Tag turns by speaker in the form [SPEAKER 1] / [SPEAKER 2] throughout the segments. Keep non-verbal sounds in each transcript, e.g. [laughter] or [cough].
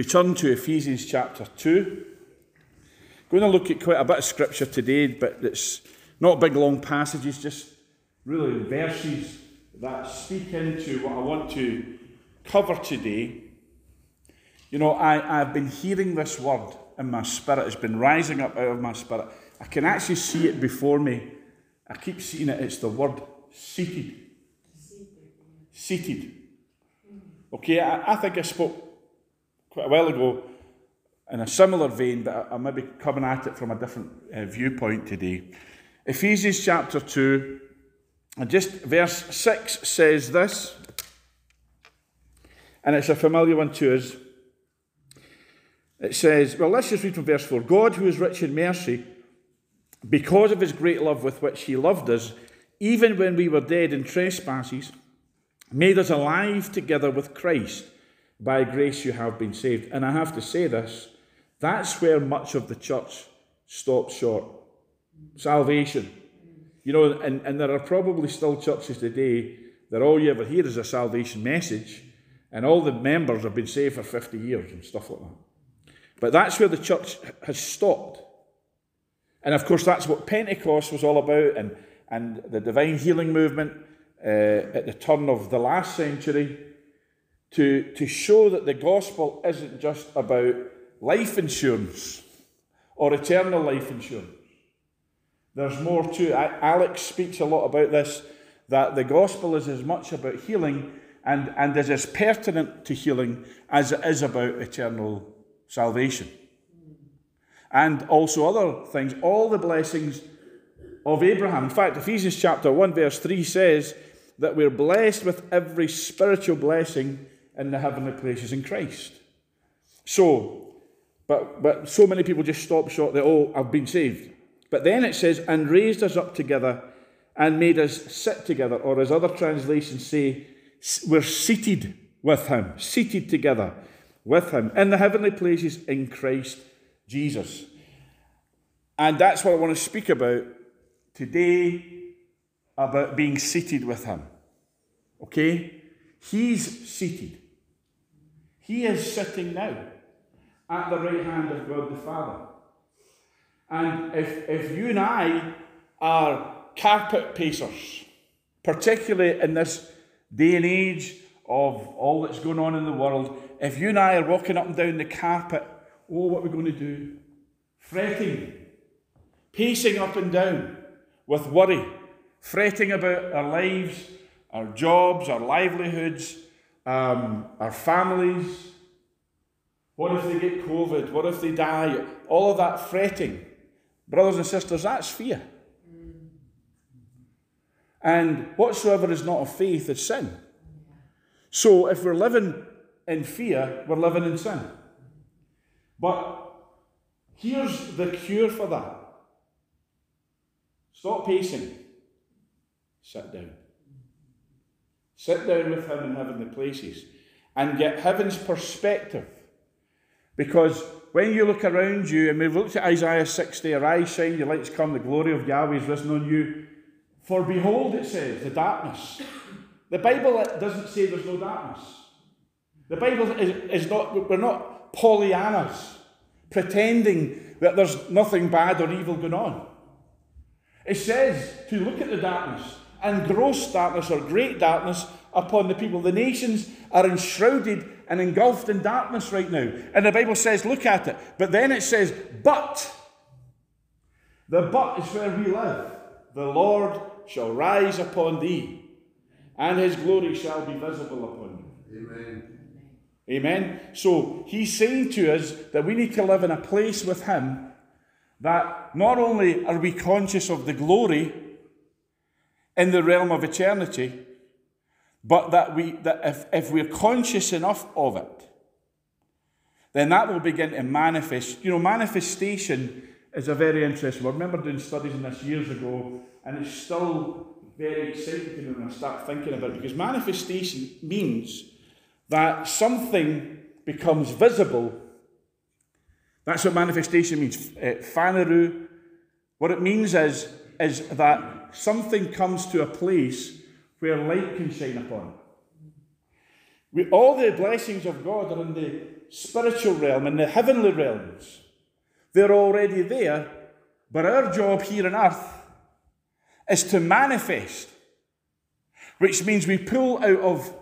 [SPEAKER 1] We turn to Ephesians chapter 2? I'm Going to look at quite a bit of scripture today, but it's not big long passages, just really verses that speak into what I want to cover today. You know, I, I've been hearing this word in my spirit, it's been rising up out of my spirit. I can actually see it before me. I keep seeing it, it's the word seated. Seated. Okay, I, I think I spoke quite a while ago in a similar vein, but I, I may be coming at it from a different uh, viewpoint today. Ephesians chapter 2, and just verse 6 says this, and it's a familiar one to us. It says, well, let's just read from verse 4 God, who is rich in mercy, because of his great love with which he loved us, even when we were dead in trespasses, made us alive together with Christ. By grace you have been saved. And I have to say this that's where much of the church stops short. Salvation. You know, and, and there are probably still churches today that all you ever hear is a salvation message, and all the members have been saved for 50 years and stuff like that. But that's where the church has stopped. And of course, that's what Pentecost was all about, and, and the divine healing movement uh, at the turn of the last century to, to show that the gospel isn't just about life insurance or eternal life insurance. There's more to it. Alex speaks a lot about this that the gospel is as much about healing and, and is as pertinent to healing as it is about eternal salvation. And also other things, all the blessings of Abraham. In fact, Ephesians chapter 1, verse 3 says that we're blessed with every spiritual blessing in the heavenly places in Christ. So, but, but so many people just stop short that, oh, I've been saved. But then it says, and raised us up together and made us sit together, or as other translations say, we're seated with him, seated together with him in the heavenly places in Christ Jesus. And that's what I want to speak about today about being seated with him. Okay? He's seated. He is sitting now at the right hand of God the Father. And if, if you and I are carpet pacers, particularly in this day and age of all that's going on in the world, if you and I are walking up and down the carpet, oh, what are we going to do? Fretting, pacing up and down with worry, fretting about our lives, our jobs, our livelihoods, um, our families. What if they get COVID? What if they die? All of that fretting. Brothers and sisters, that's fear. And whatsoever is not of faith is sin. So if we're living in fear, we're living in sin. But here's the cure for that stop pacing, sit down. Sit down with Him in heavenly places and get heaven's perspective. Because when you look around you, and we've looked at Isaiah 60, arise, shine, your lights come, the glory of Yahweh is risen on you. For behold, it says, the darkness. The Bible doesn't say there's no darkness. The Bible is, is not, we're not Pollyannas pretending that there's nothing bad or evil going on. It says to look at the darkness and gross darkness or great darkness upon the people. The nations are enshrouded and engulfed in darkness right now. And the Bible says, look at it. But then it says, but. The but is where we live. The Lord shall rise upon thee, and his glory shall be visible upon you. Amen. Amen. So he's saying to us that we need to live in a place with him that not only are we conscious of the glory in the realm of eternity, but that, we, that if, if we're conscious enough of it, then that will begin to manifest. You know, manifestation is a very interesting word. I remember doing studies on this years ago, and it's still very exciting to me when I start thinking about it, because manifestation means that something becomes visible. That's what manifestation means. Uh, What it means is, is that something comes to a place where light can shine upon. We, all the blessings of God are in the spiritual realm, in the heavenly realms. They're already there, but our job here on earth is to manifest, which means we pull out of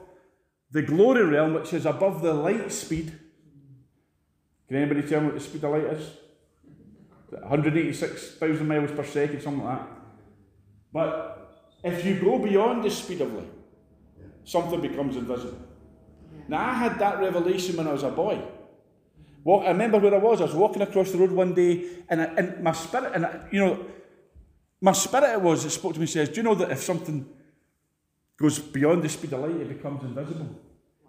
[SPEAKER 1] the glory realm, which is above the light speed. Can anybody tell me what the speed of light is? 186,000 miles per second, something like that. But if you go beyond the speed of light, something becomes invisible. Now, I had that revelation when I was a boy. Walk, I remember where I was. I was walking across the road one day, and, I, and my spirit, and I, you know, my spirit it was, it spoke to me, says, Do you know that if something goes beyond the speed of light, it becomes invisible?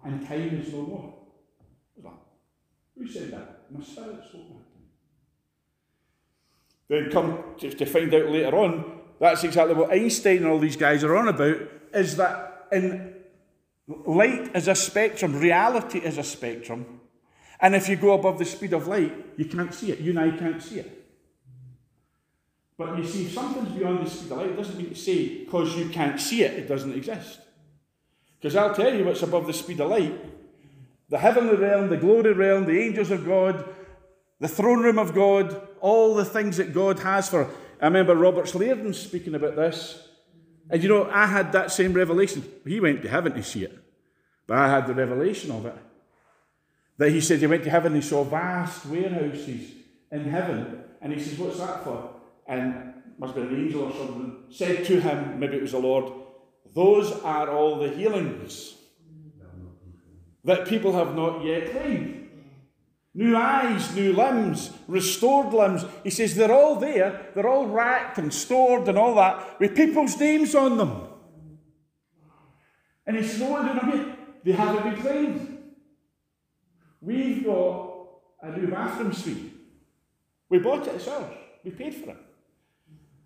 [SPEAKER 1] And time is no more. Who said that? My spirit spoke that. Then come to, to find out later on, that's exactly what Einstein and all these guys are on about, is that in light is a spectrum, reality is a spectrum. And if you go above the speed of light, you can't see it. You and I can't see it. But you see, something's beyond the speed of light, it doesn't mean to say because you can't see it, it doesn't exist. Because I'll tell you what's above the speed of light the heavenly realm, the glory realm, the angels of God, the throne room of God, all the things that God has for. I remember Robert Liardon speaking about this. And you know, I had that same revelation. He went to heaven to see it. But I had the revelation of it. That he said he went to heaven and he saw vast warehouses in heaven. And he says, What's that for? And must be an angel or something, said to him, maybe it was the Lord, Those are all the healings that people have not yet claimed. New eyes, new limbs, restored limbs. He says they're all there, they're all racked and stored and all that, with people's names on them. And he says, No, no, they haven't been claimed. We've got a new bathroom suite. We bought it, it's ours. We paid for it.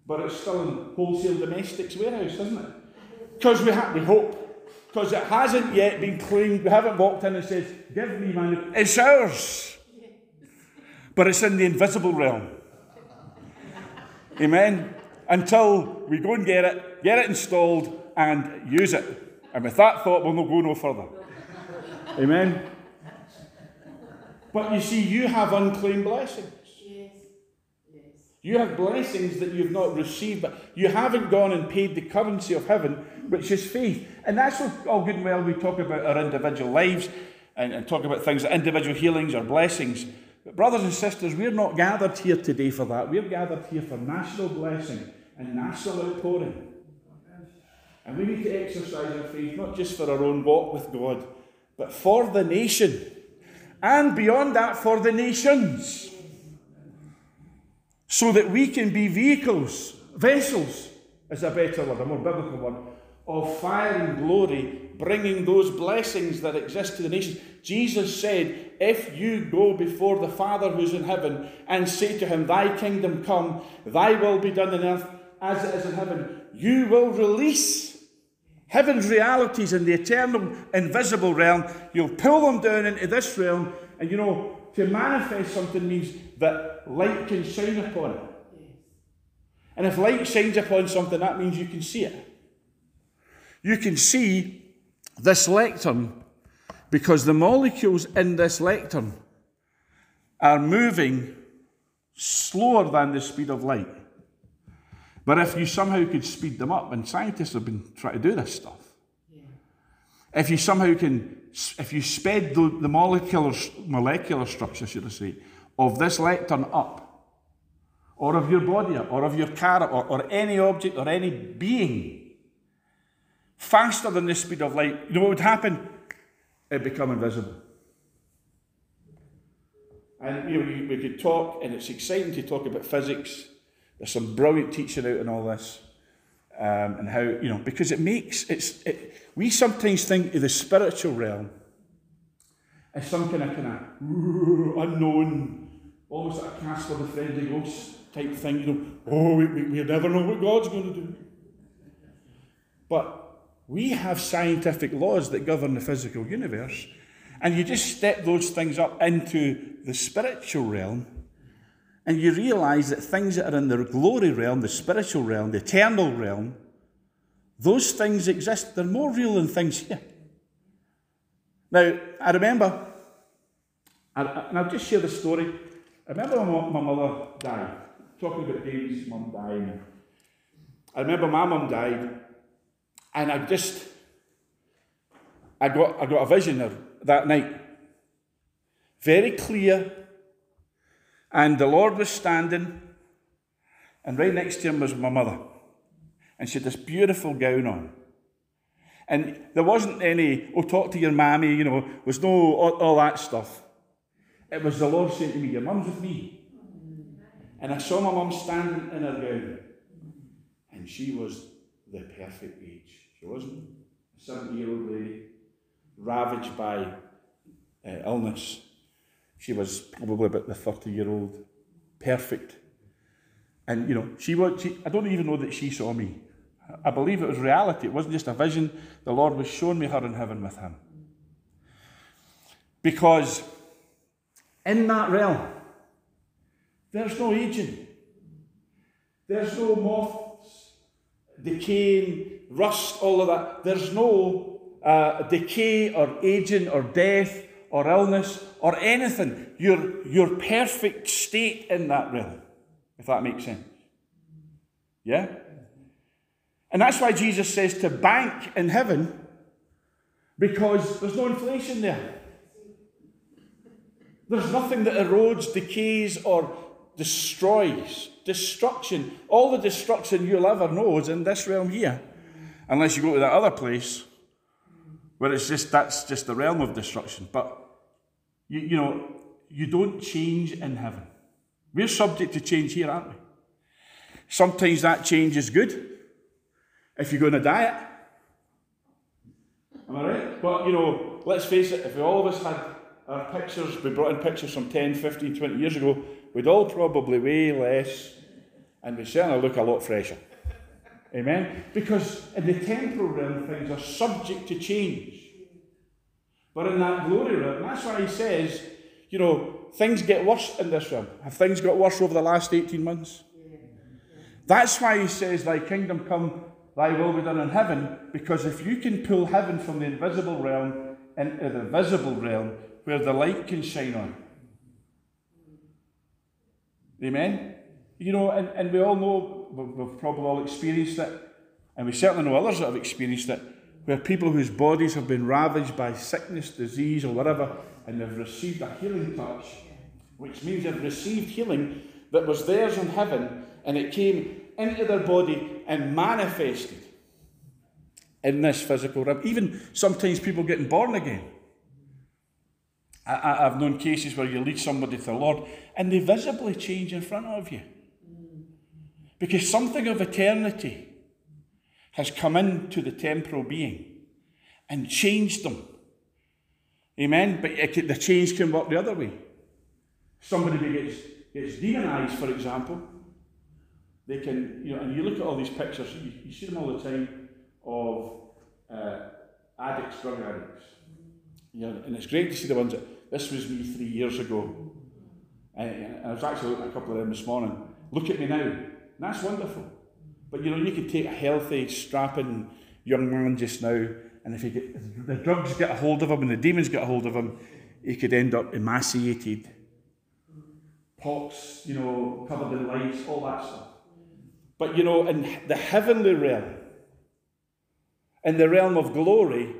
[SPEAKER 1] But it's still in wholesale domestics warehouse, isn't it? Because we, ha- we hope because it hasn't yet been claimed. We haven't walked in and said, Give me my. It's ours. But it's in the invisible realm. Amen. Until we go and get it, get it installed, and use it. And with that thought, we'll not go no further. Amen. But you see, you have unclaimed blessings. Yes. You have blessings that you've not received, but you haven't gone and paid the currency of heaven, which is faith. And that's all good and well. We talk about our individual lives and, and talk about things individual healings or blessings. But, brothers and sisters, we're not gathered here today for that. We're gathered here for national blessing and national outpouring. And we need to exercise our faith not just for our own walk with God, but for the nation. And beyond that, for the nations so that we can be vehicles, vessels is a better word, a more biblical word, of fire and glory, bringing those blessings that exist to the nations. Jesus said, If you go before the Father who's in heaven and say to him, Thy kingdom come, thy will be done on earth as it is in heaven, you will release heaven's realities in the eternal, invisible realm. You'll pull them down into this realm, and you know, to manifest something means that light can shine upon it. And if light shines upon something, that means you can see it. You can see this lectern because the molecules in this lectern are moving slower than the speed of light. But if you somehow could speed them up, and scientists have been trying to do this stuff, yeah. if you somehow can if you sped the, the molecular, molecular structure, should I say, of this lectern up, or of your body up, or of your car or, or any object or any being, faster than the speed of light, you know what would happen? It'd become invisible. And you know, we, we could talk, and it's exciting to talk about physics. There's some brilliant teaching out in all this. Um, and how, you know, because it makes, it's, it, we sometimes think of the spiritual realm as some kind of kind of [laughs] unknown, almost like a Casper the Friendly Ghost type thing, you know, oh, we, we, we never know what God's going to do. But we have scientific laws that govern the physical universe, and you just step those things up into the spiritual realm, and you realize that things that are in the glory realm, the spiritual realm, the eternal realm, those things exist. They're more real than things here. Now, I remember, and I'll just share the story. I remember my mother died, talking about David's mum dying. I remember my mum died, and I just, I got, I got a vision of that night. Very clear. And the Lord was standing, and right next to him was my mother. And she had this beautiful gown on. And there wasn't any, oh, talk to your mammy, you know, was no all, all that stuff. It was the Lord saying to me, Your mum's with me. And I saw my mum standing in her gown. And she was the perfect age. She wasn't a 70 year old lady, ravaged by uh, illness. She was probably about the 30 year old, perfect. And, you know, she was, she, I don't even know that she saw me. I believe it was reality. It wasn't just a vision. The Lord was showing me her in heaven with him. Because in that realm, there's no aging. There's no moths, decaying, rust, all of that. There's no uh, decay or aging or death or illness or anything. Your, your perfect state in that realm, if that makes sense. Yeah? And that's why Jesus says to bank in heaven because there's no inflation there. There's nothing that erodes, decays, or destroys. Destruction, all the destruction you'll ever know is in this realm here. Unless you go to that other place where it's just that's just the realm of destruction. But you, you know, you don't change in heaven. We're subject to change here, aren't we? Sometimes that change is good if you go on a diet. Am I right? But, you know, let's face it, if all of us had our pictures, we brought in pictures from 10, 15, 20 years ago, we'd all probably weigh less and we certainly look a lot fresher. Amen? Because in the temporal realm, things are subject to change. But in that glory realm, that's why he says, you know, things get worse in this realm. Have things got worse over the last 18 months? That's why he says, Thy kingdom come thy will be done in heaven, because if you can pull heaven from the invisible realm into the visible realm where the light can shine on. Amen? You know, and, and we all know, we've probably all experienced it, and we certainly know others that have experienced it, where people whose bodies have been ravaged by sickness, disease, or whatever, and they've received a healing touch, which means they've received healing that was theirs in heaven, and it came into their body and manifested in this physical realm. Even sometimes people getting born again. I, have known cases where you lead somebody to the Lord and they visibly change in front of you. Because something of eternity has come into the temporal being and changed them. Amen? But the change can work the other way. Somebody gets, gets demonized, for example, they can, you know, and you look at all these pictures, you, you see them all the time of uh, addicts, drug addicts. Know, and it's great to see the ones that, this was me three years ago. And I was actually looking at a couple of them this morning. Look at me now. That's wonderful. But you know, you could take a healthy, strapping young man just now, and if he get, the drugs get a hold of him and the demons get a hold of him, he could end up emaciated, pox, you know, covered in lice, all that stuff. But you know, in the heavenly realm, in the realm of glory,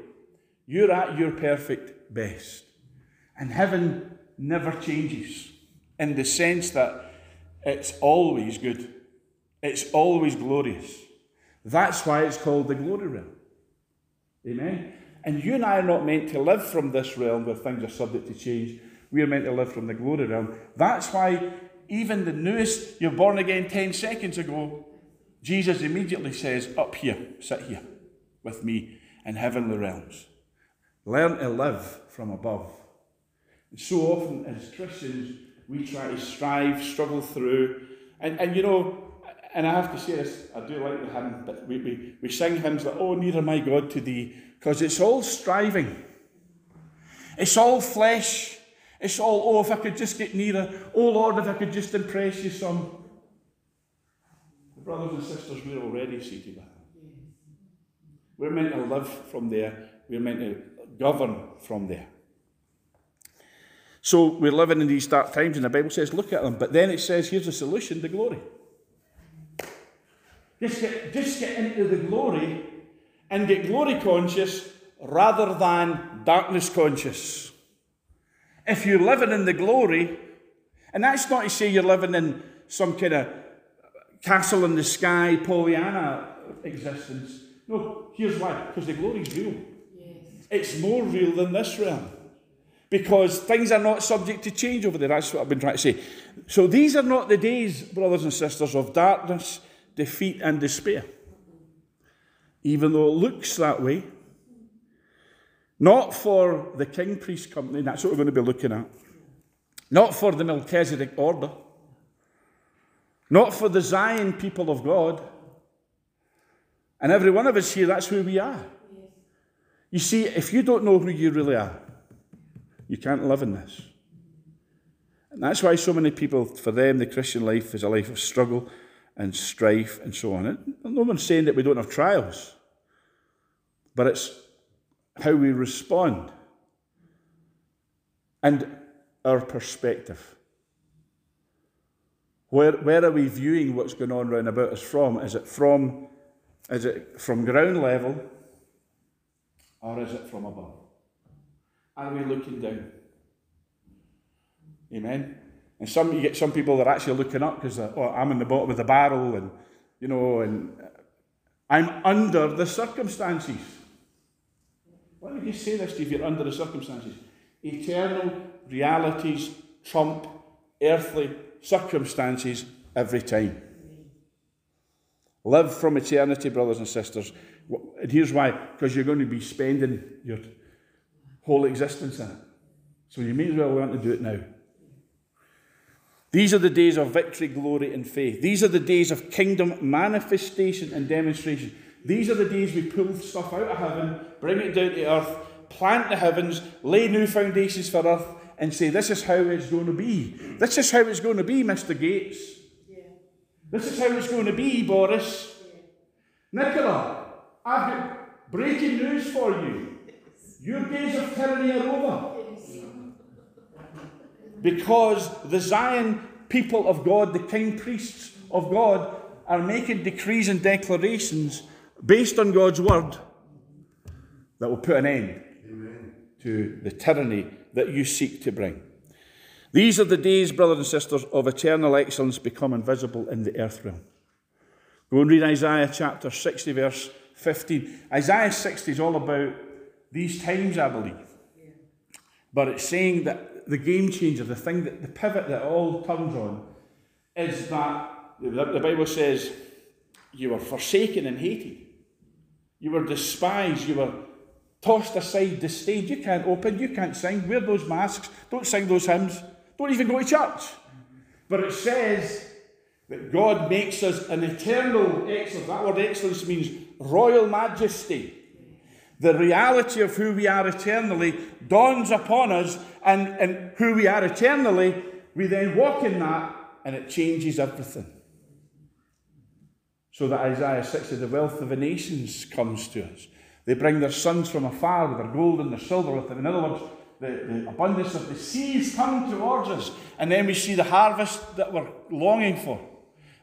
[SPEAKER 1] you're at your perfect best. And heaven never changes in the sense that it's always good, it's always glorious. That's why it's called the glory realm. Amen. And you and I are not meant to live from this realm where things are subject to change. We are meant to live from the glory realm. That's why even the newest, you're born again 10 seconds ago, Jesus immediately says, Up here, sit here with me in heavenly realms. Learn to live from above. And so often as Christians, we try to strive, struggle through. And, and you know, and I have to say this, I do like the hymn, but we, we, we sing hymns like, Oh, nearer my God to thee, because it's all striving. It's all flesh. It's all, oh, if I could just get nearer. Oh, Lord, if I could just impress you some. Brothers and sisters, we're already seated Him. We're meant to live from there. We're meant to govern from there. So we're living in these dark times, and the Bible says, look at them. But then it says, here's the solution the glory. Just get, just get into the glory and get glory conscious rather than darkness conscious. If you're living in the glory, and that's not to say you're living in some kind of castle in the sky, Pollyanna existence. No, here's why because the glory is real. Yes. It's more real than this realm. Because things are not subject to change over there. That's what I've been trying to say. So these are not the days, brothers and sisters, of darkness, defeat, and despair. Even though it looks that way. Not for the king priest company, that's what we're going to be looking at. Not for the Melchizedek order. Not for the Zion people of God. And every one of us here, that's who we are. You see, if you don't know who you really are, you can't live in this. And that's why so many people, for them, the Christian life is a life of struggle and strife and so on. And no one's saying that we don't have trials, but it's how we respond and our perspective. Where, where are we viewing what's going on round about us from? Is it from is it from ground level or is it from above? Are we looking down? Amen. And some you get some people that are actually looking up because uh, oh, I'm in the bottom of the barrel, and you know, and uh, I'm under the circumstances. Why would you say this if you're under the circumstances? Eternal realities trump earthly circumstances every time. Live from eternity, brothers and sisters. And here's why because you're going to be spending your whole existence in it. So you may as well learn to do it now. These are the days of victory, glory, and faith. These are the days of kingdom manifestation and demonstration. These are the days we pull stuff out of heaven, bring it down to earth, plant the heavens, lay new foundations for earth, and say, This is how it's going to be. This is how it's going to be, Mr. Gates. This is how it's going to be, Boris. Nicola, I've got breaking news for you. Your days of tyranny are over. Because the Zion people of God, the king priests of God, are making decrees and declarations based on God's word that will put an end Amen. to the tyranny that you seek to bring. These are the days, brothers and sisters, of eternal excellence becoming visible in the earth realm. Go and read Isaiah chapter 60, verse 15. Isaiah 60 is all about these times, I believe. But it's saying that the game changer, the thing that the pivot that all turns on, is that the Bible says you were forsaken and hated. You were despised. You were tossed aside, disdained. You can't open, you can't sing. Wear those masks. Don't sing those hymns. Don't even go to church. But it says that God makes us an eternal excellence. That word excellence means royal majesty. The reality of who we are eternally dawns upon us, and, and who we are eternally, we then walk in that, and it changes everything. So that Isaiah 60, the wealth of the nations comes to us. They bring their sons from afar with their gold and their silver with them. In other words, the, the abundance of the seas come towards us, and then we see the harvest that we're longing for.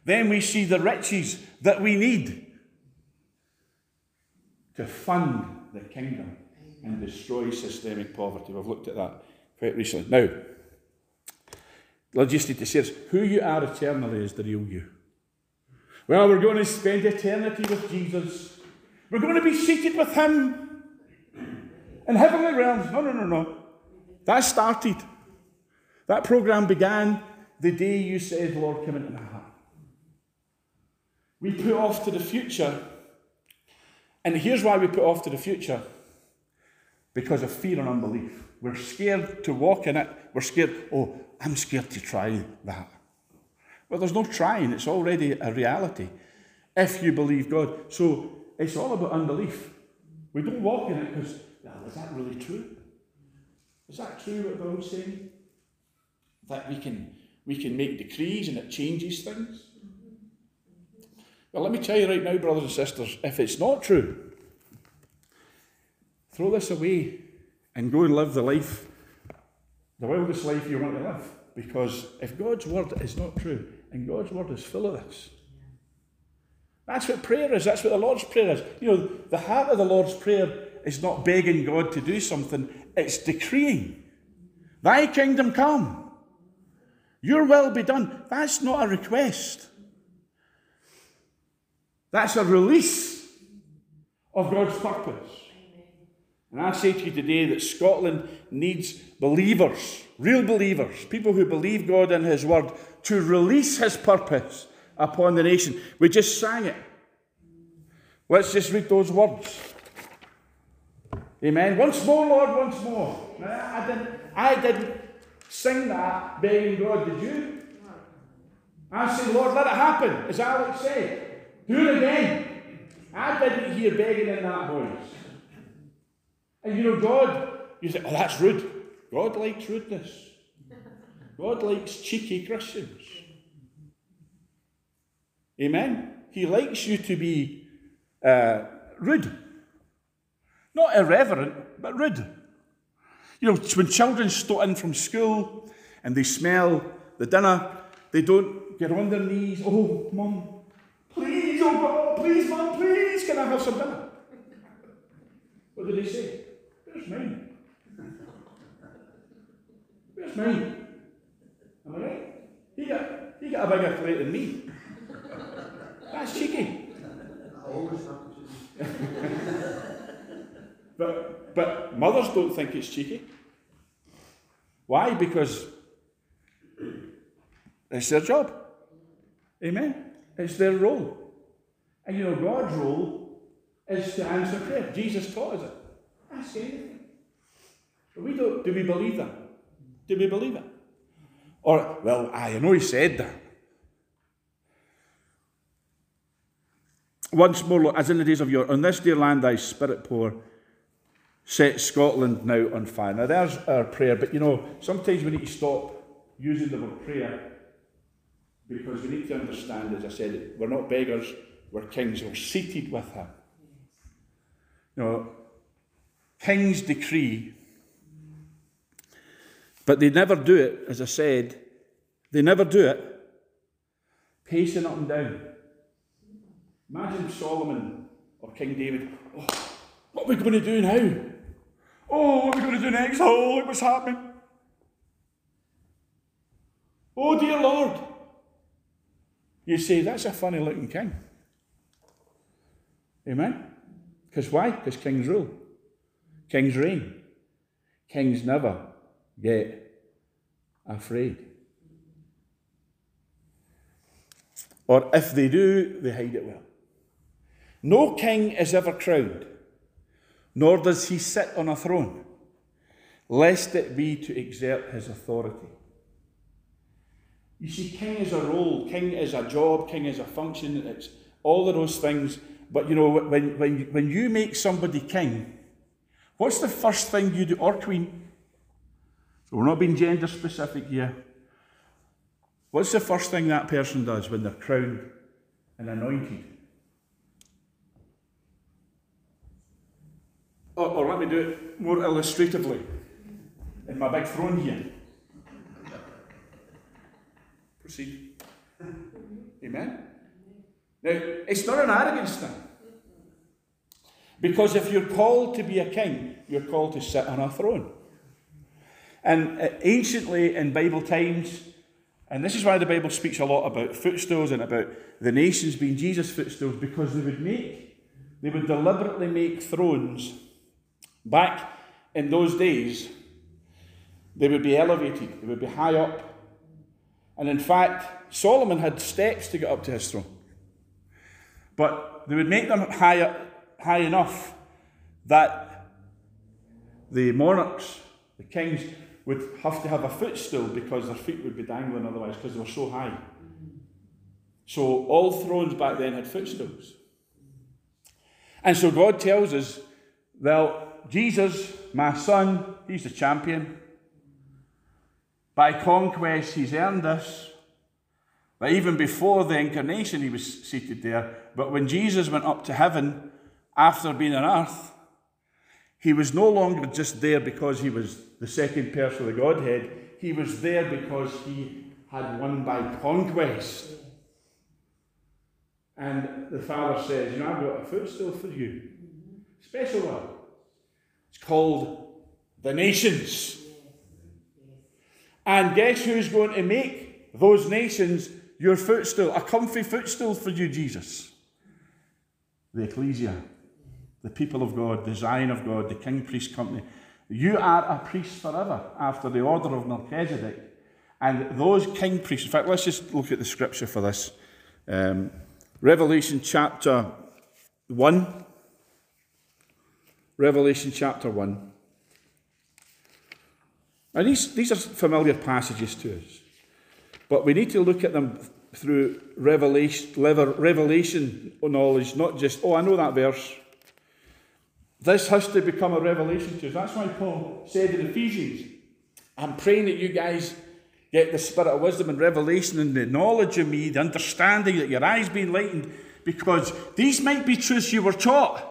[SPEAKER 1] Then we see the riches that we need to fund the kingdom and destroy systemic poverty. We've looked at that quite recently. Now, just to say who you are eternally is the real you. Well, we're going to spend eternity with Jesus. We're going to be seated with Him in heavenly realms. No, no, no, no. That started. That program began the day you said, Lord, come into my heart. We put off to the future. And here's why we put off to the future because of fear and unbelief. We're scared to walk in it. We're scared, oh, I'm scared to try that. Well, there's no trying, it's already a reality if you believe God. So it's all about unbelief. We don't walk in it because, well, is that really true? Is that true what Bill's saying? That we can we can make decrees and it changes things? Well, let me tell you right now, brothers and sisters, if it's not true, throw this away and go and live the life, the wildest life you want to live. Because if God's word is not true, and God's word is full of this, that's what prayer is. That's what the Lord's Prayer is. You know, the heart of the Lord's Prayer is not begging God to do something, it's decreeing. Thy kingdom come. Your will be done. That's not a request. That's a release of God's purpose. And I say to you today that Scotland needs believers, real believers, people who believe God and His Word, to release His purpose upon the nation. We just sang it. Let's just read those words. Amen. Once more, Lord, once more. I didn't, I didn't sing that begging God, did you? I said, Lord, let it happen, as Alex said. Do it again. I didn't hear begging in that voice. And you know, God, you say, oh, that's rude. God likes rudeness. God likes cheeky Christians. Amen? He likes you to be uh, rude. Not irreverent, but rude. You know, when children start in from school and they smell the dinner, they don't get on their knees. Oh, mum, please, God, please, mum, please, can I have some dinner? What did they say? Where's mine? Where's mine? Am I right? He got, he got a bigger plate than me. That's cheeky. [laughs] but, but mothers don't think it's cheeky. Why? Because it's their job. Amen? It's their role. And you know, God's role is to answer prayer. Jesus taught us it. Ask anything. But we don't, do we believe that? Do we believe it? Or, well, I know he said that. Once more, as in the days of yore, on this dear land thy spirit pour, set Scotland now on fire. Now there's our prayer, but you know, sometimes we need to stop using the word prayer because we need to understand, as I said, we're not beggars, we're kings, we're seated with him. Know, kings decree, but they never do it, as I said, they never do it pacing up and down. Imagine Solomon or King David. Oh, what are we going to do now? Oh, what are we going to do next? Oh, look what's happening. Oh, dear Lord. You say, that's a funny looking king. Amen? Because why? Because kings rule. Kings reign. Kings never get afraid. Or if they do, they hide it well. No king is ever crowned, nor does he sit on a throne, lest it be to exert his authority. You see, king is a role, king is a job, king is a function, it's all of those things. But you know, when, when, when you make somebody king, what's the first thing you do, or queen? So we're not being gender specific here. What's the first thing that person does when they're crowned and anointed? Or, or let me do it more illustratively in my big throne here. Proceed. Amen? Now, it's not an arrogance thing. Because if you're called to be a king, you're called to sit on a throne. And uh, anciently in Bible times, and this is why the Bible speaks a lot about footstools and about the nations being Jesus' footstools, because they would make, they would deliberately make thrones Back in those days, they would be elevated, they would be high up. And in fact, Solomon had steps to get up to his throne. But they would make them high, high enough that the monarchs, the kings, would have to have a footstool because their feet would be dangling otherwise because they were so high. So all thrones back then had footstools. And so God tells us, well, Jesus, my son, he's the champion. By conquest, he's earned this. But even before the incarnation, he was seated there. But when Jesus went up to heaven after being on earth, He was no longer just there because he was the second person of the Godhead. He was there because he had won by conquest. And the Father says, You know, I've got a footstool for you. Special one. It's called the nations. And guess who's going to make those nations your footstool? A comfy footstool for you, Jesus. The ecclesia the people of God, the Zion of God, the king priest company. You are a priest forever after the order of Melchizedek. And those king priests, in fact, let's just look at the scripture for this. Um, Revelation chapter 1. Revelation chapter 1. Now, these, these are familiar passages to us, but we need to look at them through revelation, revelation knowledge, not just, oh, I know that verse. This has to become a revelation to us. That's why Paul said in Ephesians, I'm praying that you guys get the spirit of wisdom and revelation and the knowledge of me, the understanding that your eyes be enlightened, because these might be truths you were taught,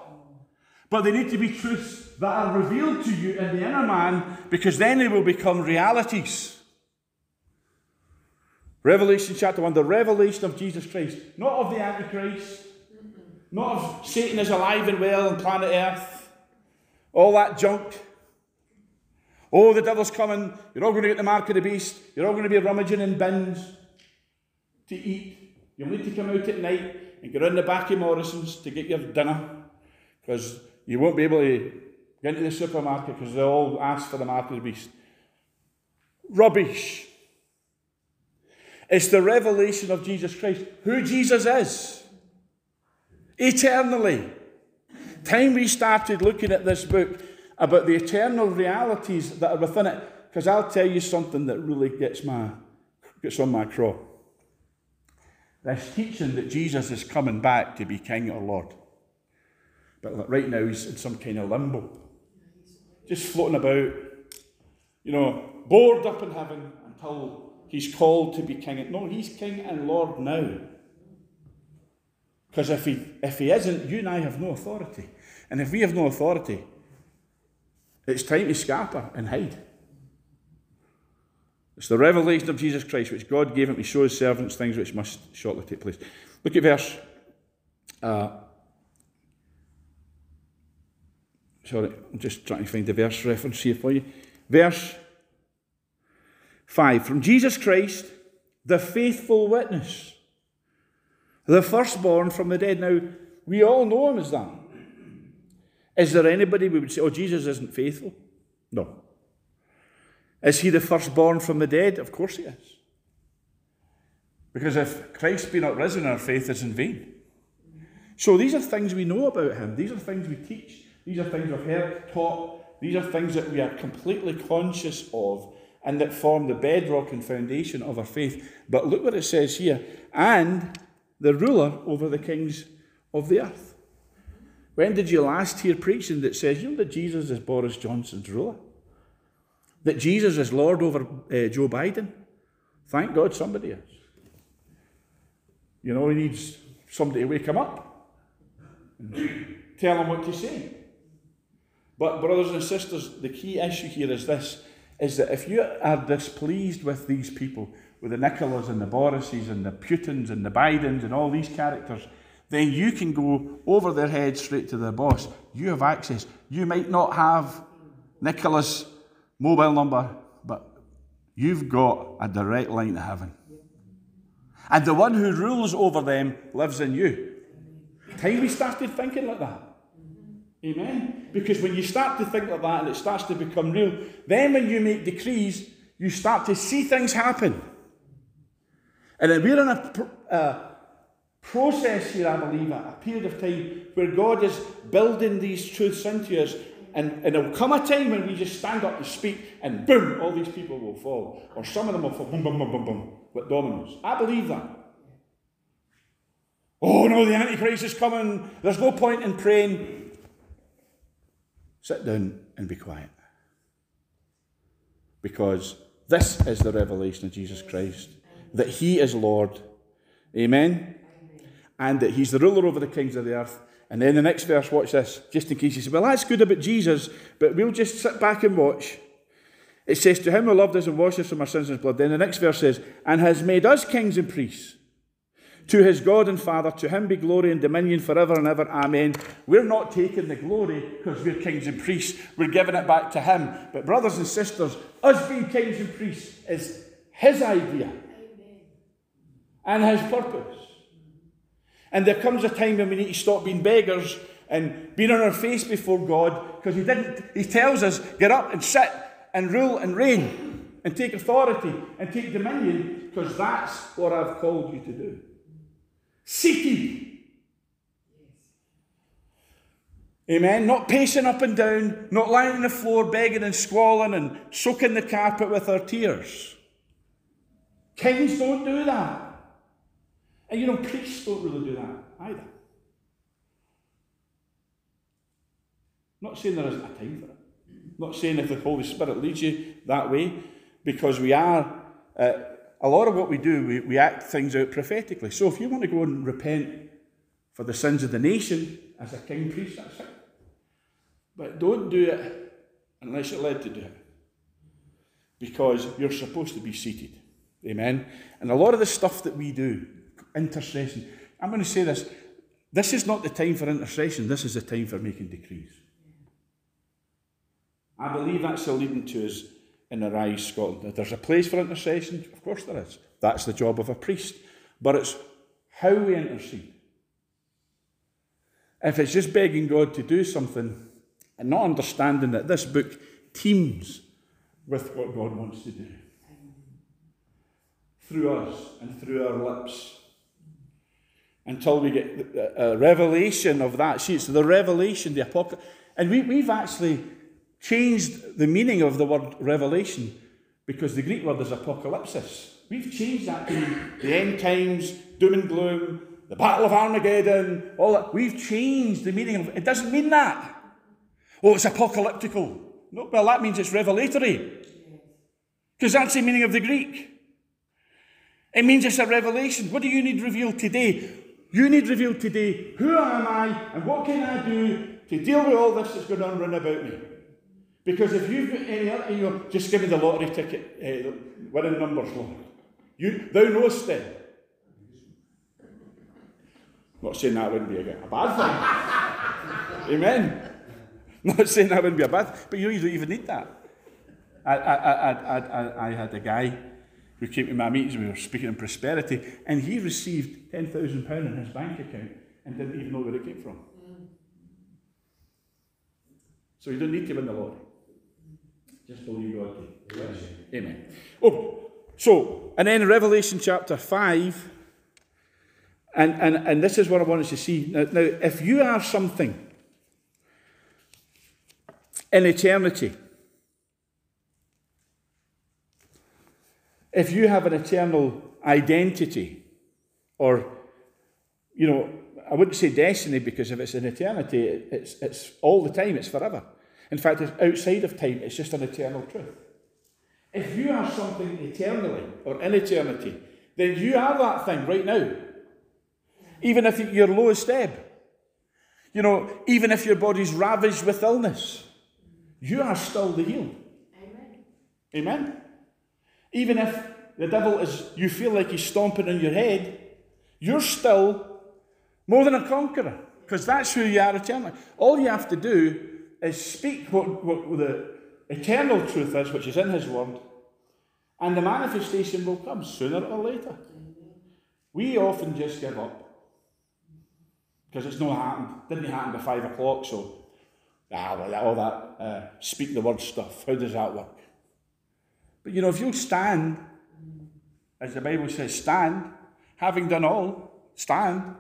[SPEAKER 1] but they need to be truths that are revealed to you in the inner man, because then they will become realities. Revelation chapter 1, the revelation of Jesus Christ, not of the Antichrist, not of Satan is alive and well on planet Earth, all that junk. Oh, the devil's coming. You're all going to get the mark of the beast. You're all going to be rummaging in bins to eat. You'll need to come out at night and get in the back of Morrison's to get your dinner because you won't be able to get into the supermarket because they'll all ask for the mark of the beast. Rubbish. It's the revelation of Jesus Christ, who Jesus is, eternally time we started looking at this book about the eternal realities that are within it, because I'll tell you something that really gets my gets on my craw. This teaching that Jesus is coming back to be King or Lord. But right now he's in some kind of limbo. Just floating about, you know, bored up in heaven until he's called to be king. No, he's king and Lord now. Because if he, if he isn't, you and I have no authority. And if we have no authority, it's time to scatter and hide. It's the revelation of Jesus Christ which God gave him to show his servants things which must shortly take place. Look at verse. Uh, sorry, I'm just trying to find the verse reference here for you. Verse 5 From Jesus Christ, the faithful witness the firstborn from the dead. Now, we all know him as that. Is there anybody we would say, oh, Jesus isn't faithful? No. Is he the firstborn from the dead? Of course he is. Because if Christ be not risen, our faith is in vain. So these are things we know about him. These are things we teach. These are things we've heard taught. These are things that we are completely conscious of and that form the bedrock and foundation of our faith. But look what it says here. And the ruler over the kings of the earth. When did you last hear preaching that says, you know, that Jesus is Boris Johnson's ruler? That Jesus is Lord over uh, Joe Biden? Thank God somebody is. You know, he needs somebody to wake him up and tell him what to say. But, brothers and sisters, the key issue here is this is that if you are displeased with these people, with the Nicolas and the Borises and the Putins and the Bidens and all these characters, then you can go over their heads straight to the boss. You have access. You might not have Nicola's mobile number, but you've got a direct line to heaven. And the one who rules over them lives in you. Time we started thinking like that. Amen? Because when you start to think like that and it starts to become real, then when you make decrees, you start to see things happen. And then we're in a, a uh, process here, I believe, a period of time where God is building these truths into us. And, and there will come a time when we just stand up and speak, and boom, all these people will fall. Or some of them will fall, boom, boom, boom, boom, boom, like dominoes. I believe that. Oh no, the Antichrist is coming. There's no point in praying. Sit down and be quiet. Because this is the revelation of Jesus Christ that he is Lord. Amen? And that he's the ruler over the kings of the earth, And then the next verse, watch this, just in case you say, well, that's good about Jesus, but we'll just sit back and watch. It says, To him who loved us and washed us from our sins in his blood. Then the next verse says, And has made us kings and priests to his God and Father, to him be glory and dominion forever and ever. Amen. We're not taking the glory because we're kings and priests. We're giving it back to him. But, brothers and sisters, us being kings and priests is his idea and his purpose. And there comes a time when we need to stop being beggars and being on our face before God because he didn't. He tells us, get up and sit and rule and reign and take authority and take dominion because that's what I've called you to do seeking. Amen. Not pacing up and down, not lying on the floor begging and squalling and soaking the carpet with our tears. Kings don't do that. And you know, priests don't really do that either. Not saying there isn't a time for it. Not saying if the Holy Spirit leads you that way, because we are uh, a lot of what we do, we, we act things out prophetically. So if you want to go and repent for the sins of the nation as a king priest, that's it. But don't do it unless you're led to do it. Because you're supposed to be seated. Amen. And a lot of the stuff that we do, intercession, I'm going to say this this is not the time for intercession, this is the time for making decrees. I believe that's the leading to us in Arise Scotland. There's a place for intercession, of course there is. That's the job of a priest. But it's how we intercede. If it's just begging God to do something and not understanding that this book teems with what God wants to do through us and through our lips until we get a revelation of that. See, it's the revelation, the apocalypse. And we, we've actually changed the meaning of the word revelation because the Greek word is apocalypsis. We've changed that to the end times, doom and gloom, the battle of Armageddon, all that. We've changed the meaning of it. It doesn't mean that. Oh, it's apocalyptical. No, well, that means it's revelatory. Because that's the meaning of the Greek. It means it's a revelation. What do you need revealed today? You need revealed today who am I and what can I do to deal with all this that's going on around about me? Because if you've got any other, you know, just give me the lottery ticket, uh, winning numbers, Lord. You, thou knowest then. Not saying that wouldn't be a, a bad thing. [laughs] Amen. Not saying that wouldn't be a bad thing, but you don't even need that. I, I, I, I, I had a guy who came to my meetings, we were speaking in prosperity, and he received £10,000 in his bank account and didn't even know where it came from. So you don't need to win the lottery. Just believe God Amen. Amen. Oh, so, and then Revelation chapter 5, and, and, and this is what I wanted to see. Now, now, if you are something in eternity, if you have an eternal identity, or, you know, I wouldn't say destiny because if it's in eternity, it's, it's all the time, it's forever. In fact, it's outside of time, it's just an eternal truth. If you are something eternally or in eternity, then you are that thing right now. Even if you're lowest ebb. You know, even if your body's ravaged with illness, you are still the healed. Amen. Amen. Even if the devil is, you feel like he's stomping on your head, you're still more than a conqueror. Because that's who you are eternally. All you have to do is speak what, what the eternal truth is, which is in His Word, and the manifestation will come sooner or later. We often just give up because it's not happened. Didn't happen by five o'clock, so ah, well, all that uh, speak the word stuff. How does that work? But you know, if you stand, as the Bible says, stand, having done all, stand.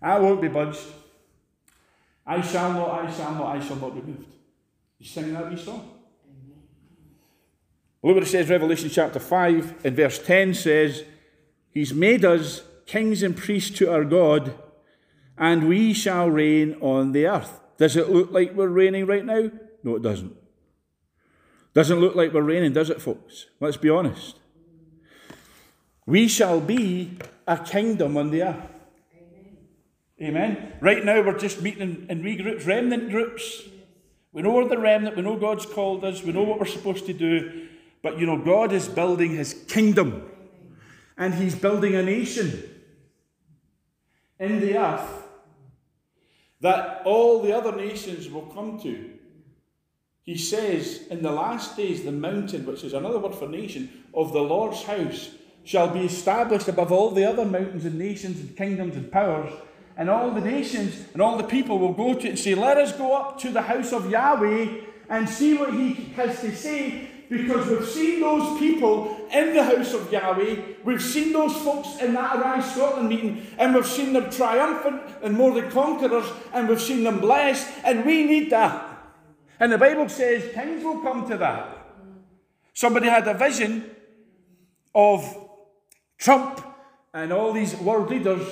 [SPEAKER 1] I won't be budged. I shall not, I shall not, I shall not be moved. He's singing that wee song. Look what it says, Revelation chapter 5 and verse 10 says, He's made us kings and priests to our God, and we shall reign on the earth. Does it look like we're reigning right now? No, it doesn't. Doesn't look like we're reigning, does it, folks? Let's be honest. We shall be a kingdom on the earth. Amen. Right now, we're just meeting in, in wee groups, remnant groups. We know we're the remnant. We know God's called us. We know what we're supposed to do. But you know, God is building his kingdom. And he's building a nation in the earth that all the other nations will come to. He says, In the last days, the mountain, which is another word for nation, of the Lord's house shall be established above all the other mountains and nations and kingdoms and powers. And all the nations and all the people will go to it and say, Let us go up to the house of Yahweh and see what he has to say because we've seen those people in the house of Yahweh. We've seen those folks in that Arise Scotland meeting, and we've seen them triumphant and more than conquerors, and we've seen them blessed, and we need that. And the Bible says things will come to that. Somebody had a vision of Trump and all these world leaders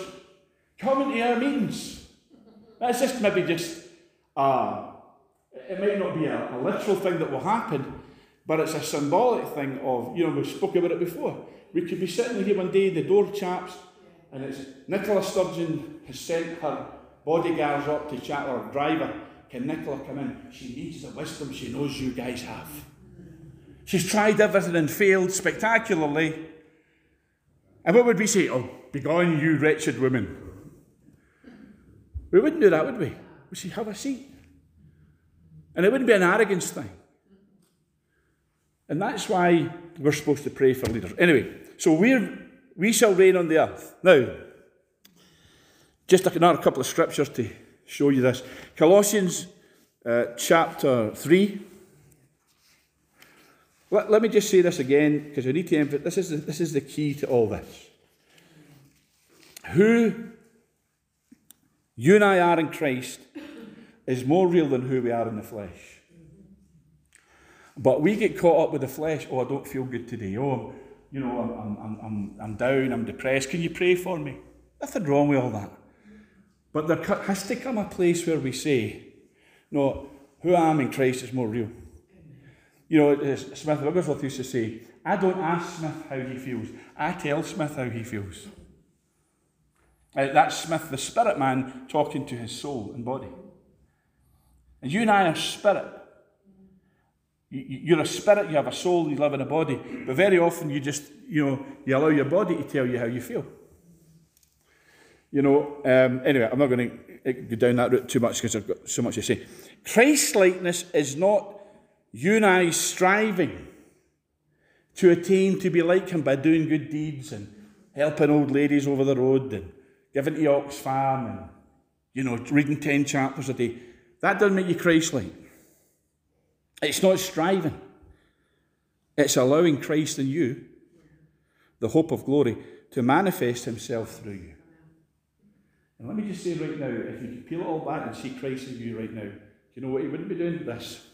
[SPEAKER 1] coming to our meetings. That's just maybe just, it might not be a, a literal thing that will happen, but it's a symbolic thing of, you know, we spoke about it before. We could be sitting here one day, the door chaps, and it's Nicola Sturgeon has sent her bodyguards up to chat her driver. Can Nicola come in? She needs the wisdom she knows you guys have. She's tried everything and failed spectacularly. And what would we say? Oh, begone, you wretched woman. We wouldn't do that, would we? We'd say, have a seat. And it wouldn't be an arrogance thing. And that's why we're supposed to pray for leaders. Anyway, so we're, we shall reign on the earth. Now, just another couple of scriptures to show you this. Colossians uh, chapter 3. Let, let me just say this again, because we need to emphasize this is, the, this is the key to all this. Who you and I are in Christ is more real than who we are in the flesh. But we get caught up with the flesh. Oh, I don't feel good today. Oh, you know, I'm, I'm, I'm, I'm down, I'm depressed. Can you pray for me? Nothing wrong with all that. But there has to come a place where we say, no, who I am in Christ is more real. You know, uh, Smith Wigglesworth used to say, I don't ask Smith how he feels, I tell Smith how he feels. Uh, that's Smith, the spirit man, talking to his soul and body. And you and I are spirit. You're a spirit, you have a soul, you live in a body. But very often you just, you know, you allow your body to tell you how you feel. You know, um, anyway, I'm not going to go down that route too much because I've got so much to say. Christ likeness is not you and I striving to attain to be like him by doing good deeds and helping old ladies over the road and giving to Oxfam and, you know, reading 10 chapters a day. That doesn't make you Christ like. It's not striving, it's allowing Christ in you, the hope of glory, to manifest himself through you. And let me just say right now, if you could peel it all back and see Christ in you right now, do you know what he wouldn't be doing? This.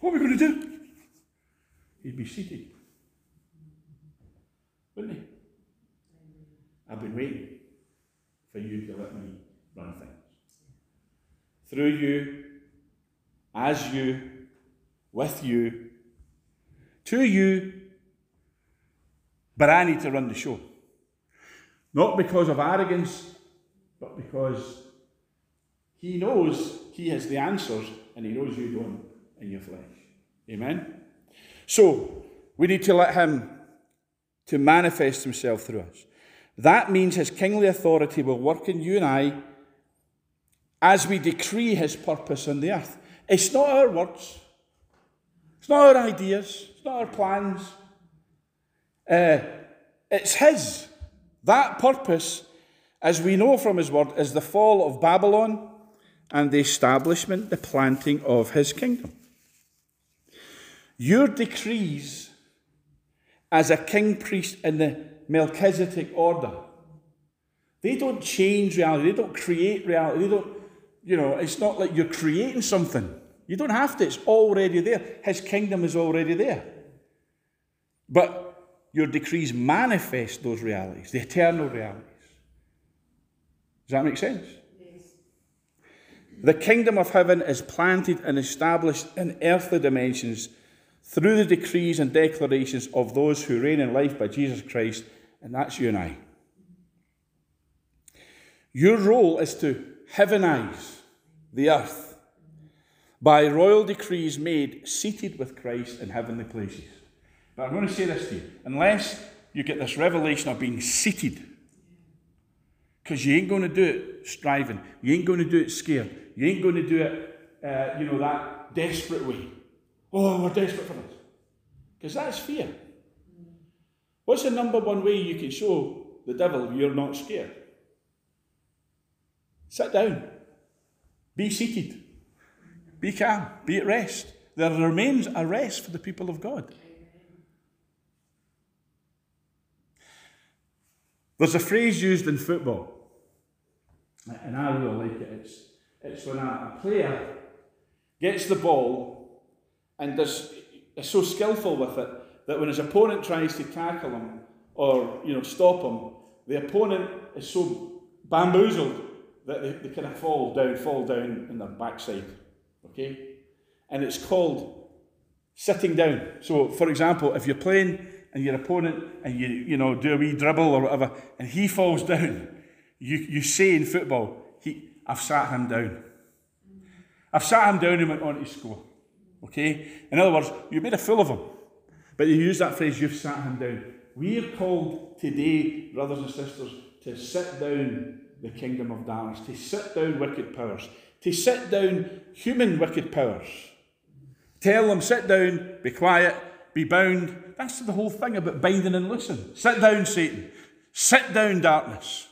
[SPEAKER 1] What are we going to do? He'd be seated. Wouldn't he? I've been waiting for you to let me run things. Through you, as you, with you, to you, but I need to run the show. Not because of arrogance, but because he knows he has the answers and he knows you don't in your flesh. Amen? So, we need to let him to manifest himself through us. That means his kingly authority will work in you and I as we decree his purpose on the earth. It's not our words, it's not our ideas, it's not our plans. Uh, it's his. That purpose, as we know from his word, is the fall of Babylon and the establishment, the planting of his kingdom. Your decrees as a king priest in the Melchizedek order, they don't change reality, they don't create reality, they don't you know, it's not like you're creating something. You don't have to, it's already there. His kingdom is already there. But your decrees manifest those realities, the eternal realities. Does that make sense? Yes. The kingdom of heaven is planted and established in earthly dimensions through the decrees and declarations of those who reign in life by Jesus Christ, and that's you and I. Your role is to heavenize the earth by royal decrees made seated with Christ in heavenly places. But I'm going to say this to you unless you get this revelation of being seated, because you ain't going to do it striving, you ain't going to do it scared, you ain't going to do it, uh, you know, that desperate way. Oh, we're desperate for this. Because that's fear. What's the number one way you can show the devil you're not scared? Sit down. Be seated. Be calm. Be at rest. There remains a rest for the people of God. There's a phrase used in football, and I really like it. It's, it's when a, player gets the ball and is so skillful with it that when his opponent tries to tackle him or you know stop him, the opponent is so bamboozled that they, they kind of fall down, fall down in their backside. Okay? And it's called sitting down. So, for example, if you're playing and your opponent and you, you know, do a wee dribble or whatever, and he falls down, you, you say in football, he, I've sat him down. I've sat him down and went on to score. Okay? In other words, you made a fool of him. But you use that phrase, you've sat him down. We are called today, brothers and sisters, to sit down the kingdom of darkness, to sit down wicked powers, to sit down human wicked powers. Tell them, sit down, be quiet, be bound. That's the whole thing about binding and loosing. Sit down, Satan. Sit down, darkness.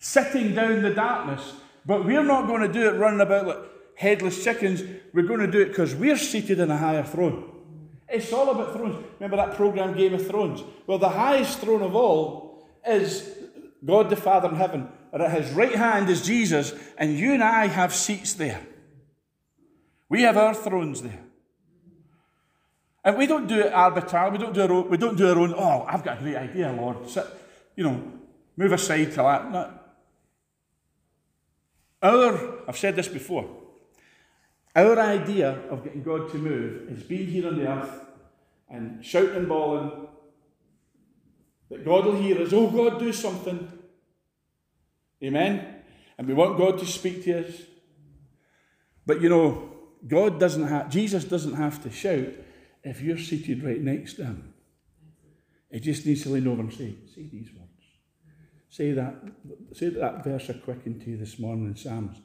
[SPEAKER 1] Sitting down the darkness. But we're not going to do it running about like headless chickens. We're going to do it because we're seated in a higher throne. It's all about thrones. Remember that program Game of Thrones? Well, the highest throne of all is God the Father in heaven. And at his right hand is Jesus, and you and I have seats there. We have our thrones there. And we don't do it arbitrarily. We don't do our own, we don't do our own, oh, I've got a great idea, Lord. Sit, you know, move aside to that. No. Our, I've said this before, our idea of getting God to move is being here on the earth and shouting and bawling that God will hear us. Oh, God, do something. Amen? And we want God to speak to us. But you know, God doesn't have, Jesus doesn't have to shout if you're seated right next to him. He just needs to lean over and say, say these words. Say that, say that verse I quickened to you this morning in Psalms.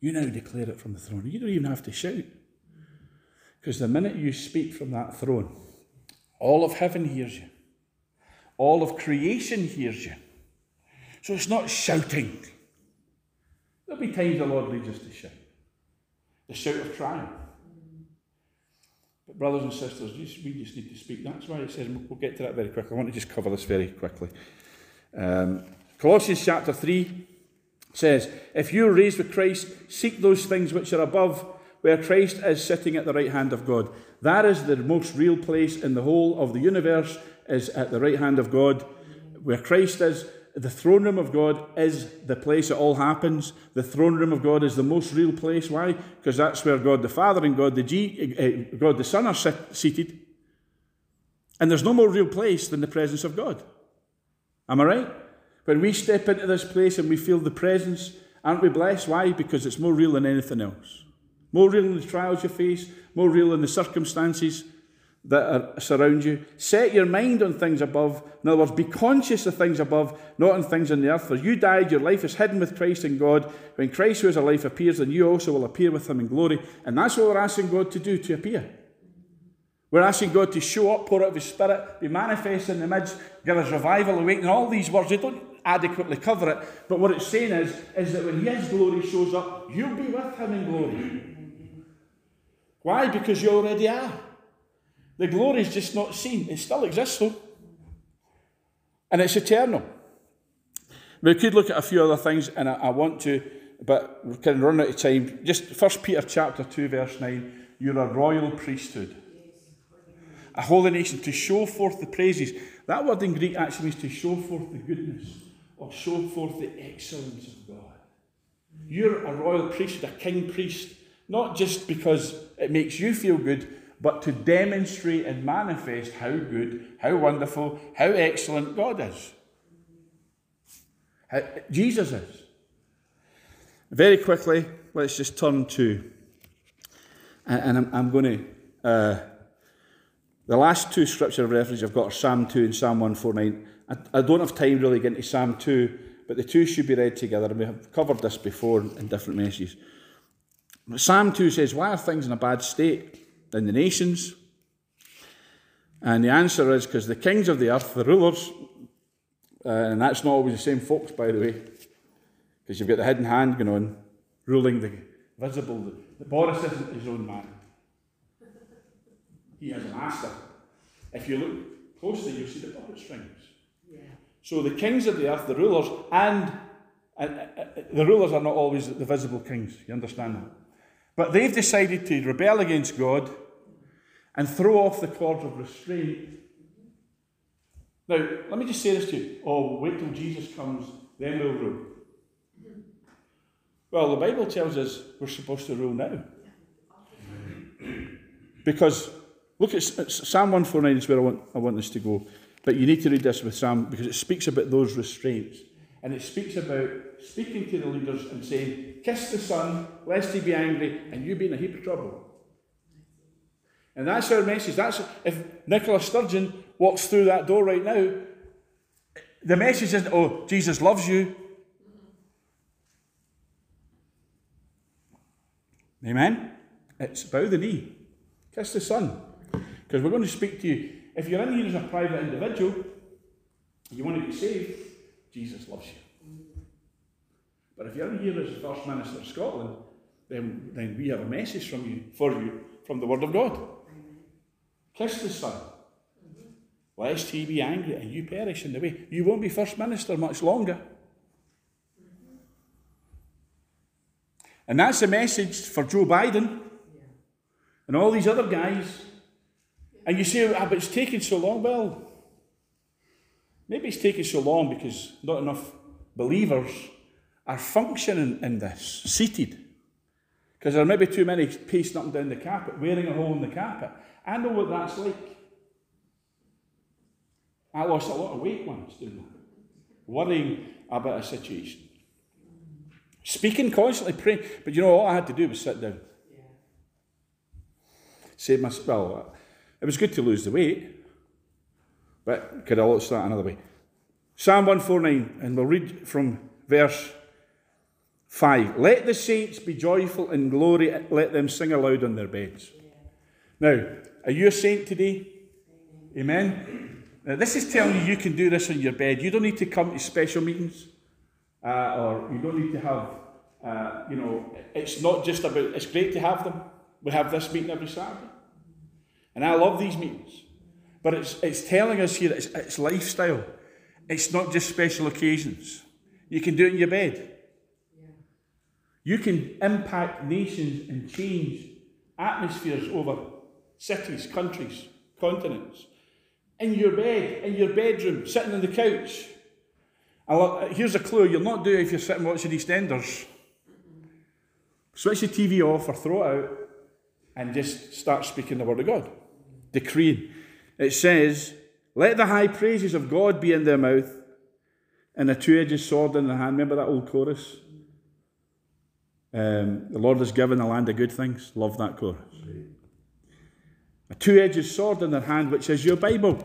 [SPEAKER 1] You now declare it from the throne. You don't even have to shout. Because the minute you speak from that throne, all of heaven hears you. All of creation hears you. So it's not shouting. There'll be times the Lord leads us to shout. The shout of triumph. But brothers and sisters, we just need to speak. That's why it says, we'll get to that very quickly. I want to just cover this very quickly. Um, Colossians chapter 3 says, If you are raised with Christ, seek those things which are above, where Christ is sitting at the right hand of God. That is the most real place in the whole of the universe, is at the right hand of God. Where Christ is, the throne room of God is the place it all happens. The throne room of God is the most real place. Why? Because that's where God the Father and God the, G, uh, God the Son are sit, seated. And there's no more real place than the presence of God. Am I right? When we step into this place and we feel the presence, aren't we blessed? Why? Because it's more real than anything else. More real than the trials you face, more real than the circumstances, that are, surround you. Set your mind on things above. In other words, be conscious of things above, not on things on the earth. For you died, your life is hidden with Christ in God. When Christ, who is a life, appears, then you also will appear with him in glory. And that's what we're asking God to do, to appear. We're asking God to show up, pour out His Spirit, be manifest in the midst, give us revival, awakening. All these words, they don't adequately cover it. But what it's saying is, is that when His glory shows up, you'll be with Him in glory. Why? Because you already are. The glory is just not seen. It still exists, though. And it's eternal. We could look at a few other things, and I, I want to, but we can run out of time. Just 1 Peter chapter 2, verse 9. You're a royal priesthood, a holy nation to show forth the praises. That word in Greek actually means to show forth the goodness or show forth the excellence of God. You're a royal priest, a king priest, not just because it makes you feel good, but to demonstrate and manifest how good, how wonderful, how excellent God is. Jesus is. Very quickly, let's just turn to, and I'm, I'm going to, uh, the last two scripture references I've got are Psalm 2 and Psalm 149. I, I don't have time really getting to Psalm 2, but the two should be read together, and we have covered this before in different messages. Psalm 2 says, Why are things in a bad state in the nations? And the answer is because the kings of the earth, the rulers, uh, and that's not always the same folks, by the way, because you've got the hidden hand going on, ruling the visible. The, the Boris isn't his own man. He has a master. If you look closely, you'll see the puppet strings. Yeah. So the kings of the earth, the rulers, and uh, the rulers are not always the visible kings. You understand that? But they've decided to rebel against God and throw off the cords of restraint. Now, let me just say this to you. Oh, wait till Jesus comes, then we'll rule. Well, the Bible tells us we're supposed to rule now. Because, look at Psalm 149 is where I want, I want this to go. But you need to read this with Psalm because it speaks about those restraints. And it speaks about speaking to the leaders and saying, Kiss the Son, lest he be angry, and you be in a heap of trouble. And that's our message. That's if Nicola Sturgeon walks through that door right now, the message isn't, oh, Jesus loves you. Amen? It's bow the knee. Kiss the Son. Because we're going to speak to you. If you're in here as a private individual, you want to be saved, Jesus loves you. But if you're in here as the First Minister of Scotland, then, then we have a message from you for you from the Word of God. Kiss the Son, lest he be angry and you perish in the way. You won't be First Minister much longer. And that's the message for Joe Biden and all these other guys. And you say, ah, but it's taking so long. Well, maybe it's taking so long because not enough believers are functioning in this, seated. Because there are maybe too many pacing up and down the carpet, wearing a hole in the carpet. I know what that's like. I lost a lot of weight once doing that, worrying about a situation. Speaking constantly, praying. But you know, all I had to do was sit down. Yeah. Save my, well, it was good to lose the weight, but could I look at that another way? Psalm 149, and we'll read from verse 5. Let the saints be joyful in glory, let them sing aloud on their beds. Now, are you a saint today? Amen. Now, this is telling you you can do this on your bed. You don't need to come to special meetings, uh, or you don't need to have, uh, you know, it's not just about, it's great to have them. We have this meeting every Saturday. And I love these meetings. But it's, it's telling us here that it's, it's lifestyle. It's not just special occasions. You can do it in your bed. You can impact nations and change atmospheres over cities, countries, continents. In your bed, in your bedroom, sitting on the couch. Here's a clue you'll not do it if you're sitting watching EastEnders. Switch the TV off or throw it out and just start speaking the Word of God. Decreeing. It says, Let the high praises of God be in their mouth and a two edged sword in their hand. Remember that old chorus? Um, the Lord has given the land of good things. Love that chorus a two edged sword in their hand, which is your Bible.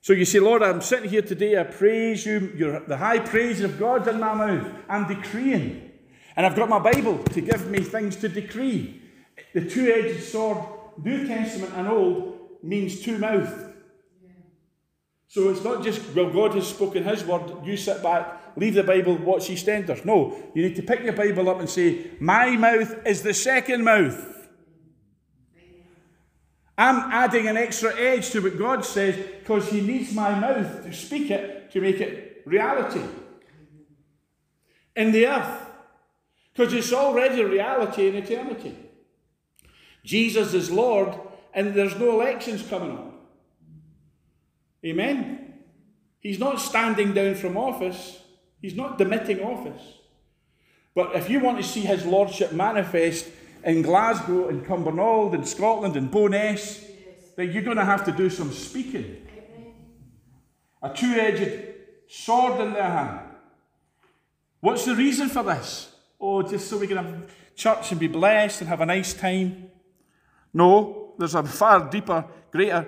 [SPEAKER 1] So you say, Lord, I'm sitting here today, I praise you, You're, the high praise of God's in my mouth. I'm decreeing. And I've got my Bible to give me things to decree. The two edged sword, New Testament and Old, means two mouth. So it's not just, well, God has spoken His word, you sit back, leave the Bible, watch EastEnders. No, you need to pick your Bible up and say, My mouth is the second mouth. I'm adding an extra edge to what God says because He needs my mouth to speak it to make it reality in the earth. Because it's already reality in eternity. Jesus is Lord, and there's no elections coming up. Amen. He's not standing down from office, he's not demitting office. But if you want to see his lordship manifest, in Glasgow, in Cumbernauld, in Scotland, in Bo'ness, then you're going to have to do some speaking. A two edged sword in their hand. What's the reason for this? Oh, just so we can have church and be blessed and have a nice time. No, there's a far deeper, greater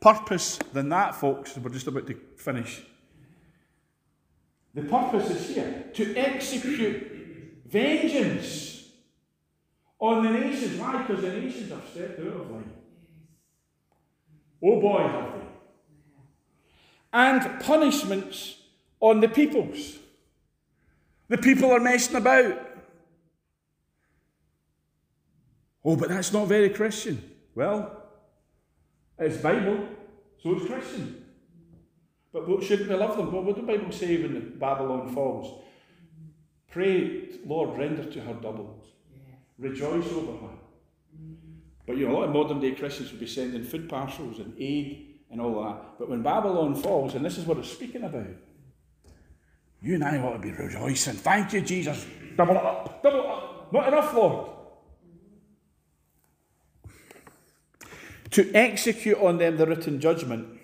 [SPEAKER 1] purpose than that, folks. We're just about to finish. The purpose is here to execute vengeance on the nations. Why? Because the nations have stepped out of line. Oh boy, have they. And punishments on the peoples. The people are messing about. Oh, but that's not very Christian. Well, it's Bible, so it's Christian. But shouldn't we love them? What would the Bible say when Babylon falls? Pray, Lord, render to her double. Rejoice over her. But you know, a lot of modern day Christians would be sending food parcels and aid and all that. But when Babylon falls, and this is what it's speaking about, you and I ought to be rejoicing. Thank you, Jesus. Double it up, double it up. Not enough, Lord. To execute on them the written judgment.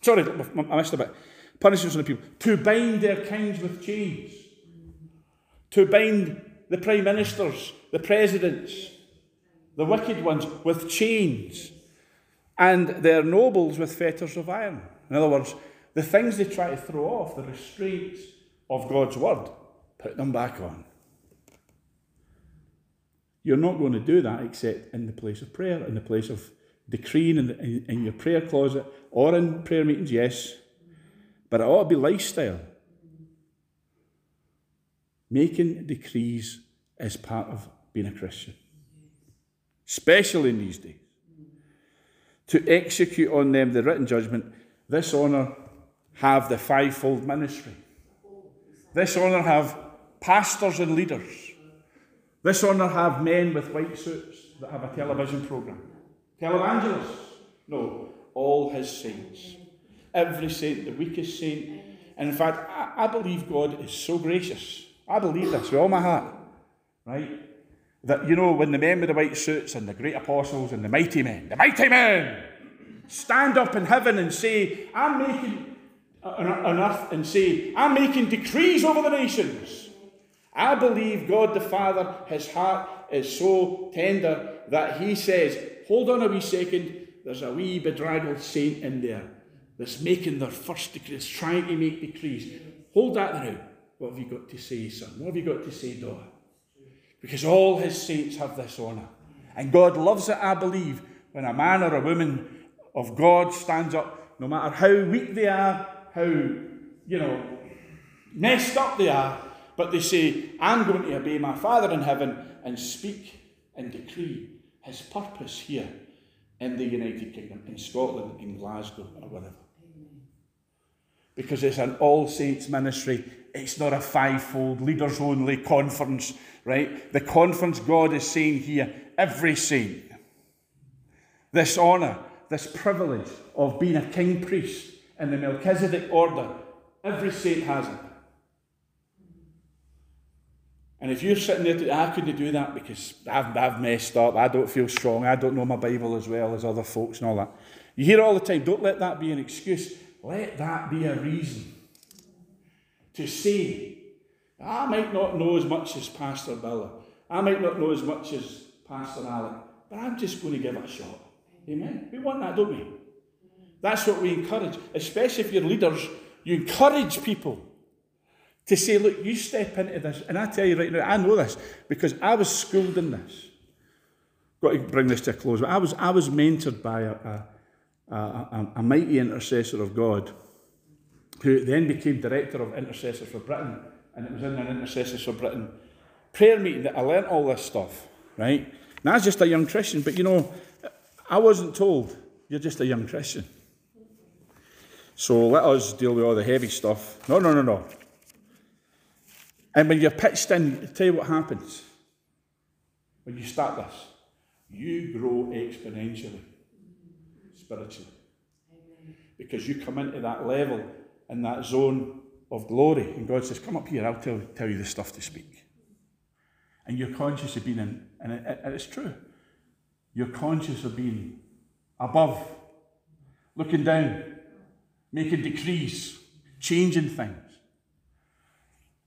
[SPEAKER 1] Sorry, I missed a bit. Punishments on the people. To bind their kings with chains. To bind the prime ministers, the presidents, the wicked ones with chains, and their nobles with fetters of iron. In other words, the things they try to throw off, the restraints of God's word, put them back on. You're not going to do that except in the place of prayer, in the place of decreeing in, the, in, in your prayer closet or in prayer meetings, yes. But it ought to be lifestyle. Making decrees is part of being a Christian, especially in these days. To execute on them the written judgment, this honour have the fivefold ministry. This honour have pastors and leaders. This honour have men with white suits that have a television programme. Televangelists? No, all his saints. Every saint, the weakest saint. And in fact, I, I believe God is so gracious. I believe this with all my heart. Right? That, you know, when the men with the white suits and the great apostles and the mighty men, the mighty men, stand up in heaven and say, I'm making uh, on earth and say, I'm making decrees over the nations. I believe God the Father, his heart is so tender that he says, Hold on a wee second, there's a wee bedraggled saint in there that's making their first decrees, trying to make decrees. Hold that there now. What have you got to say, son? What have you got to say, daughter? Because all his saints have this honour. And God loves it, I believe, when a man or a woman of God stands up, no matter how weak they are, how, you know, messed up they are, but they say, I'm going to obey my Father in heaven and speak and decree his purpose here in the United Kingdom, in Scotland, in Glasgow, or whatever. Because it's an all saints ministry, it's not a fivefold leaders only conference, right? The conference God is saying here, every saint, this honour, this privilege of being a king priest in the Melchizedek order. Every saint has it. And if you're sitting there, I couldn't do that because I've, I've messed up, I don't feel strong, I don't know my Bible as well as other folks and all that. You hear all the time, don't let that be an excuse. Let that be a reason to say, I might not know as much as Pastor Biller, I might not know as much as Pastor Alec, but I'm just going to give it a shot. Amen? We want that, don't we? That's what we encourage, especially if you're leaders. You encourage people to say, look, you step into this. And I tell you right now, I know this because I was schooled in this. Got to bring this to a close. But I was, I was mentored by a, a, a, a mighty intercessor of God who then became director of Intercessors for Britain. And it was in an Intercessors for Britain prayer meeting that I learnt all this stuff, right? Now, I was just a young Christian, but you know, I wasn't told, you're just a young Christian. So let us deal with all the heavy stuff. No, no, no, no. And when you're pitched in, I'll tell you what happens. When you start this, you grow exponentially, spiritually. Because you come into that level in that zone of glory. And God says, Come up here, I'll tell, tell you the stuff to speak. And you're conscious of being in, and, it, and it's true. You're conscious of being above, looking down, making decrees, changing things.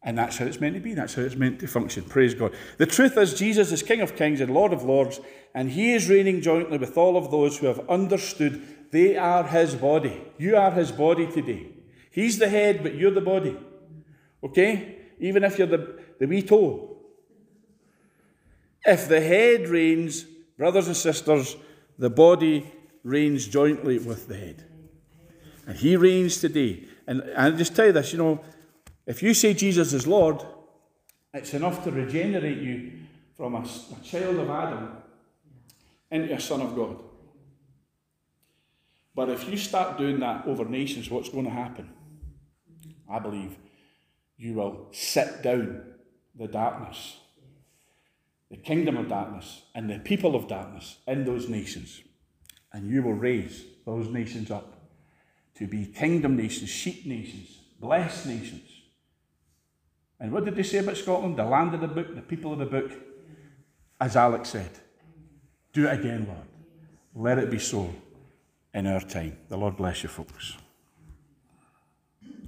[SPEAKER 1] And that's how it's meant to be. That's how it's meant to function. Praise God. The truth is, Jesus is King of Kings and Lord of Lords, and He is reigning jointly with all of those who have understood they are His body. You are His body today. He's the head, but you're the body. Okay? Even if you're the, the wee toe. If the head reigns, brothers and sisters, the body reigns jointly with the head. And He reigns today. And I just tell you this, you know, if you say Jesus is Lord, it's enough to regenerate you from a, a child of Adam into a son of God. But if you start doing that over nations, what's going to happen? I believe you will sit down the darkness, the kingdom of darkness, and the people of darkness in those nations. And you will raise those nations up to be kingdom nations, sheep nations, blessed nations. And what did they say about Scotland? The land of the book, the people of the book. As Alex said, do it again, Lord. Let it be so in our time. The Lord bless you, folks.